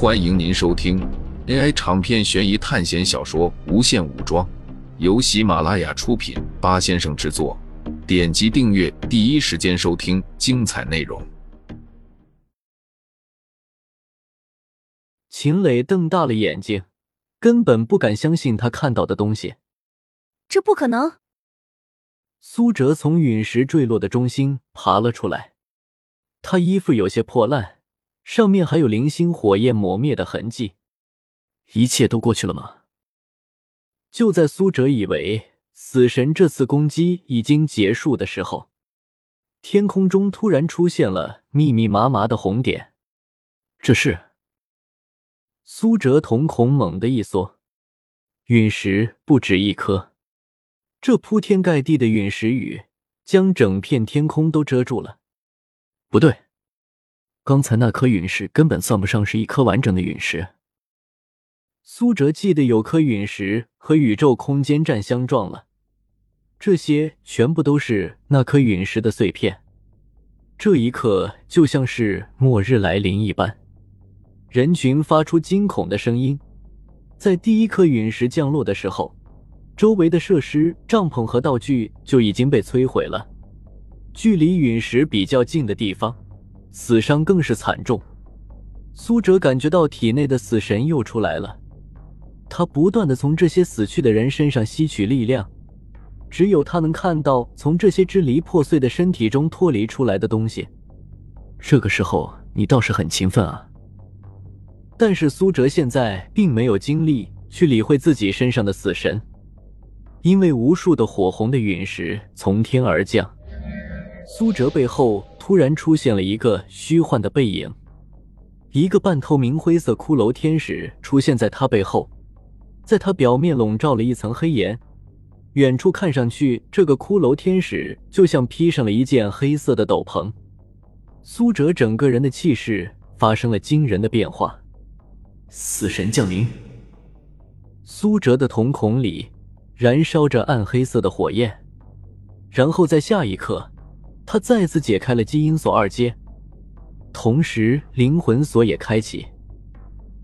欢迎您收听 AI 长篇悬疑探险小说《无限武装》，由喜马拉雅出品，八先生制作。点击订阅，第一时间收听精彩内容。秦磊瞪大了眼睛，根本不敢相信他看到的东西。这不可能！苏哲从陨石坠落的中心爬了出来，他衣服有些破烂，上面还有零星火焰抹灭的痕迹。一切都过去了吗？就在苏哲以为死神这次攻击已经结束的时候，天空中突然出现了密密麻麻的红点。这是……苏哲瞳孔猛地一缩，陨石不止一颗。这铺天盖地的陨石雨将整片天空都遮住了。不对，刚才那颗陨石根本算不上是一颗完整的陨石。苏哲记得有颗陨石和宇宙空间站相撞了，这些全部都是那颗陨石的碎片。这一刻就像是末日来临一般，人群发出惊恐的声音。在第一颗陨石降落的时候。周围的设施、帐篷和道具就已经被摧毁了。距离陨石比较近的地方，死伤更是惨重。苏哲感觉到体内的死神又出来了，他不断的从这些死去的人身上吸取力量，只有他能看到从这些支离破碎的身体中脱离出来的东西。这个时候，你倒是很勤奋啊。但是苏哲现在并没有精力去理会自己身上的死神。因为无数的火红的陨石从天而降，苏哲背后突然出现了一个虚幻的背影，一个半透明灰色骷髅天使出现在他背后，在他表面笼罩了一层黑岩，远处看上去，这个骷髅天使就像披上了一件黑色的斗篷。苏哲整个人的气势发生了惊人的变化，死神降临。苏哲的瞳孔里。燃烧着暗黑色的火焰，然后在下一刻，他再次解开了基因锁二阶，同时灵魂锁也开启，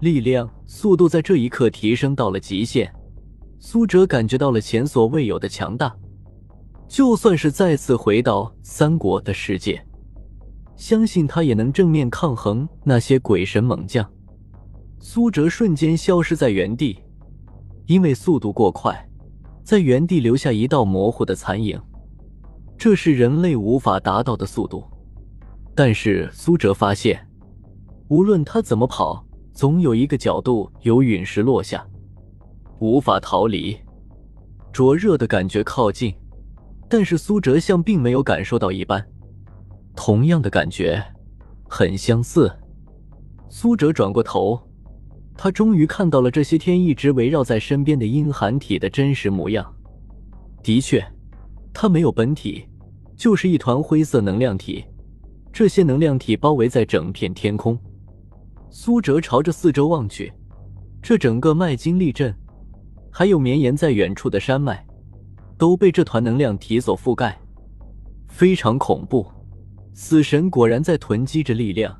力量、速度在这一刻提升到了极限。苏哲感觉到了前所未有的强大，就算是再次回到三国的世界，相信他也能正面抗衡那些鬼神猛将。苏哲瞬间消失在原地，因为速度过快。在原地留下一道模糊的残影，这是人类无法达到的速度。但是苏哲发现，无论他怎么跑，总有一个角度有陨石落下，无法逃离。灼热的感觉靠近，但是苏哲像并没有感受到一般。同样的感觉，很相似。苏哲转过头。他终于看到了这些天一直围绕在身边的阴寒体的真实模样。的确，它没有本体，就是一团灰色能量体。这些能量体包围在整片天空。苏哲朝着四周望去，这整个麦金利镇，还有绵延在远处的山脉，都被这团能量体所覆盖，非常恐怖。死神果然在囤积着力量。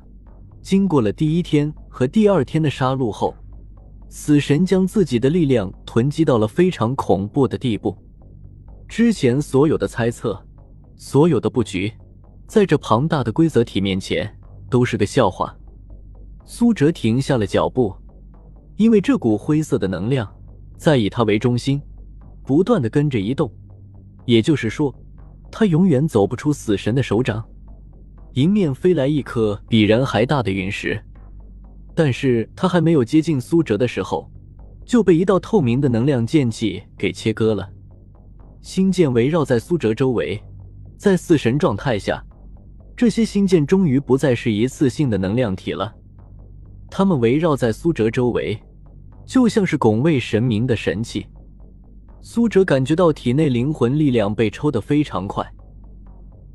经过了第一天和第二天的杀戮后，死神将自己的力量囤积到了非常恐怖的地步。之前所有的猜测，所有的布局，在这庞大的规则体面前都是个笑话。苏哲停下了脚步，因为这股灰色的能量在以他为中心，不断的跟着移动。也就是说，他永远走不出死神的手掌。迎面飞来一颗比人还大的陨石，但是他还没有接近苏哲的时候，就被一道透明的能量剑气给切割了。星剑围绕在苏哲周围，在四神状态下，这些星剑终于不再是一次性的能量体了，它们围绕在苏哲周围，就像是拱卫神明的神器。苏哲感觉到体内灵魂力量被抽得非常快。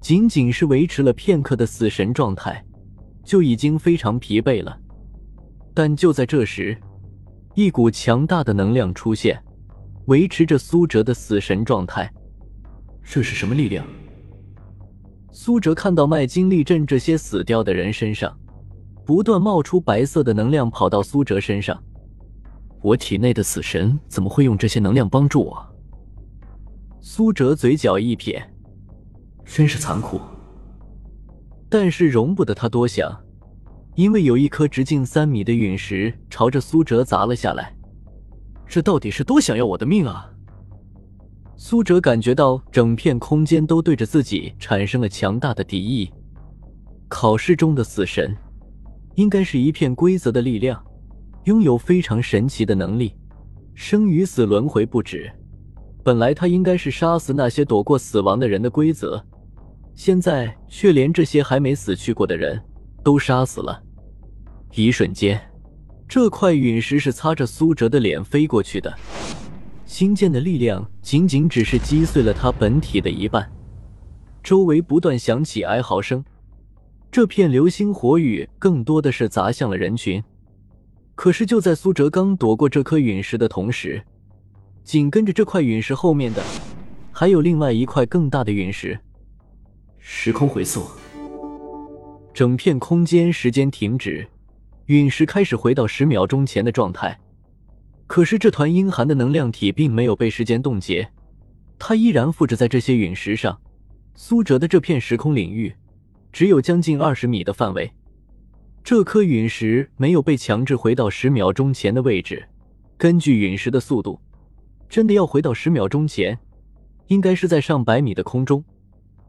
仅仅是维持了片刻的死神状态，就已经非常疲惫了。但就在这时，一股强大的能量出现，维持着苏哲的死神状态。这是什么力量？苏哲看到麦金利镇这些死掉的人身上，不断冒出白色的能量，跑到苏哲身上。我体内的死神怎么会用这些能量帮助我？苏哲嘴角一撇，真是残酷。但是容不得他多想，因为有一颗直径三米的陨石朝着苏哲砸了下来。这到底是多想要我的命啊！苏哲感觉到整片空间都对着自己产生了强大的敌意。考试中的死神，应该是一片规则的力量，拥有非常神奇的能力，生与死轮回不止。本来他应该是杀死那些躲过死亡的人的规则，现在却连这些还没死去过的人都杀死了。一瞬间，这块陨石是擦着苏哲的脸飞过去的。星剑的力量仅仅只是击碎了他本体的一半，周围不断响起哀嚎声。这片流星火雨更多的是砸向了人群。可是就在苏哲刚躲过这颗陨石的同时，紧跟着这块陨石后面的还有另外一块更大的陨石。时空回溯，整片空间时间停止，陨石开始回到十秒钟前的状态。可是这团阴寒的能量体并没有被时间冻结，它依然附着在这些陨石上。苏哲的这片时空领域只有将近二十米的范围，这颗陨石没有被强制回到十秒钟前的位置。根据陨石的速度，真的要回到十秒钟前，应该是在上百米的空中。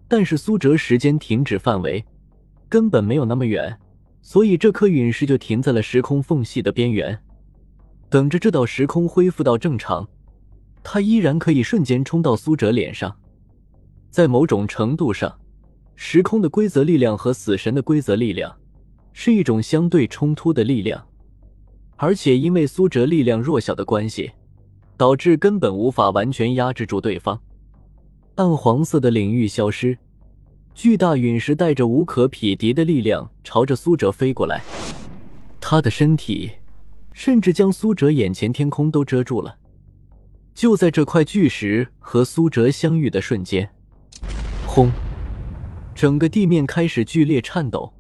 但是苏哲时间停止范围根本没有那么远，所以这颗陨石就停在了时空缝隙的边缘。等着这道时空恢复到正常，它依然可以瞬间冲到苏哲脸上。在某种程度上，时空的规则力量和死神的规则力量是一种相对冲突的力量，而且因为苏哲力量弱小的关系，导致根本无法完全压制住对方。暗黄色的领域消失，巨大陨石带着无可匹敌的力量朝着苏哲飞过来，他的身体。甚至将苏哲眼前天空都遮住了。就在这块巨石和苏哲相遇的瞬间，轰！整个地面开始剧烈颤抖，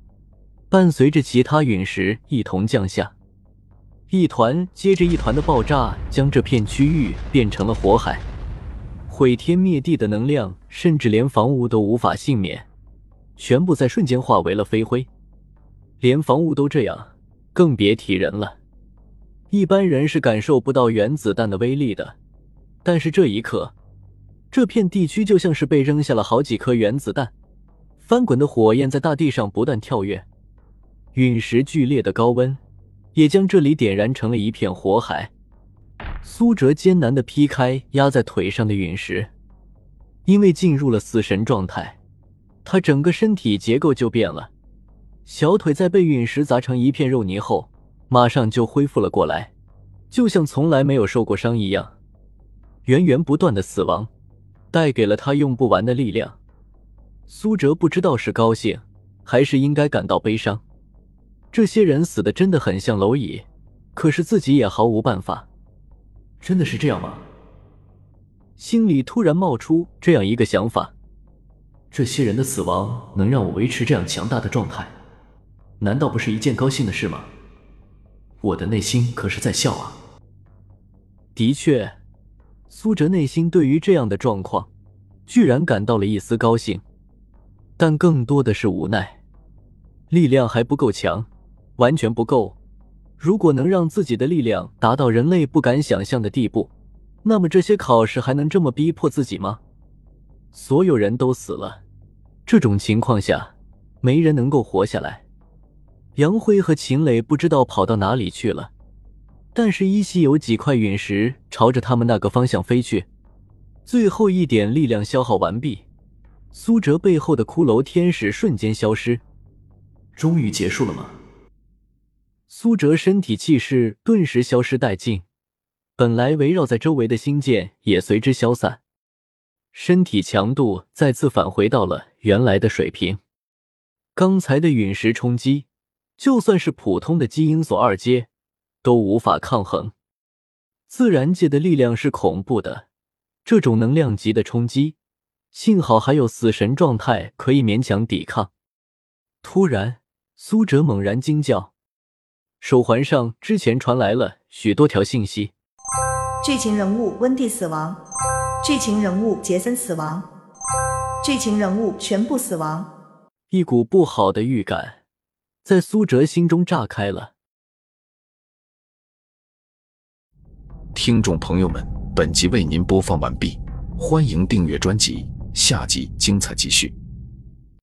伴随着其他陨石一同降下，一团接着一团的爆炸将这片区域变成了火海，毁天灭地的能量，甚至连房屋都无法幸免，全部在瞬间化为了飞灰。连房屋都这样，更别提人了。一般人是感受不到原子弹的威力的，但是这一刻，这片地区就像是被扔下了好几颗原子弹，翻滚的火焰在大地上不断跳跃，陨石剧烈的高温也将这里点燃成了一片火海。苏哲艰难地劈开压在腿上的陨石，因为进入了死神状态，他整个身体结构就变了，小腿在被陨石砸成一片肉泥后。马上就恢复了过来，就像从来没有受过伤一样。源源不断的死亡带给了他用不完的力量。苏哲不知道是高兴还是应该感到悲伤。这些人死的真的很像蝼蚁，可是自己也毫无办法。真的是这样吗？心里突然冒出这样一个想法：这些人的死亡能让我维持这样强大的状态，难道不是一件高兴的事吗？我的内心可是在笑啊！的确，苏哲内心对于这样的状况，居然感到了一丝高兴，但更多的是无奈。力量还不够强，完全不够。如果能让自己的力量达到人类不敢想象的地步，那么这些考试还能这么逼迫自己吗？所有人都死了，这种情况下，没人能够活下来。杨辉和秦磊不知道跑到哪里去了，但是依稀有几块陨石朝着他们那个方向飞去。最后一点力量消耗完毕，苏哲背后的骷髅天使瞬间消失。终于结束了吗？苏哲身体气势顿时消失殆尽，本来围绕在周围的星剑也随之消散，身体强度再次返回到了原来的水平。刚才的陨石冲击。就算是普通的基因锁二阶，都无法抗衡。自然界的力量是恐怖的，这种能量级的冲击，幸好还有死神状态可以勉强抵抗。突然，苏哲猛然惊叫，手环上之前传来了许多条信息。剧情人物温蒂死亡，剧情人物杰森死亡，剧情人物全部死亡。一股不好的预感在苏哲心中炸开了。听众朋友们，本集为您播放完毕，欢迎订阅专辑，下集精彩继续。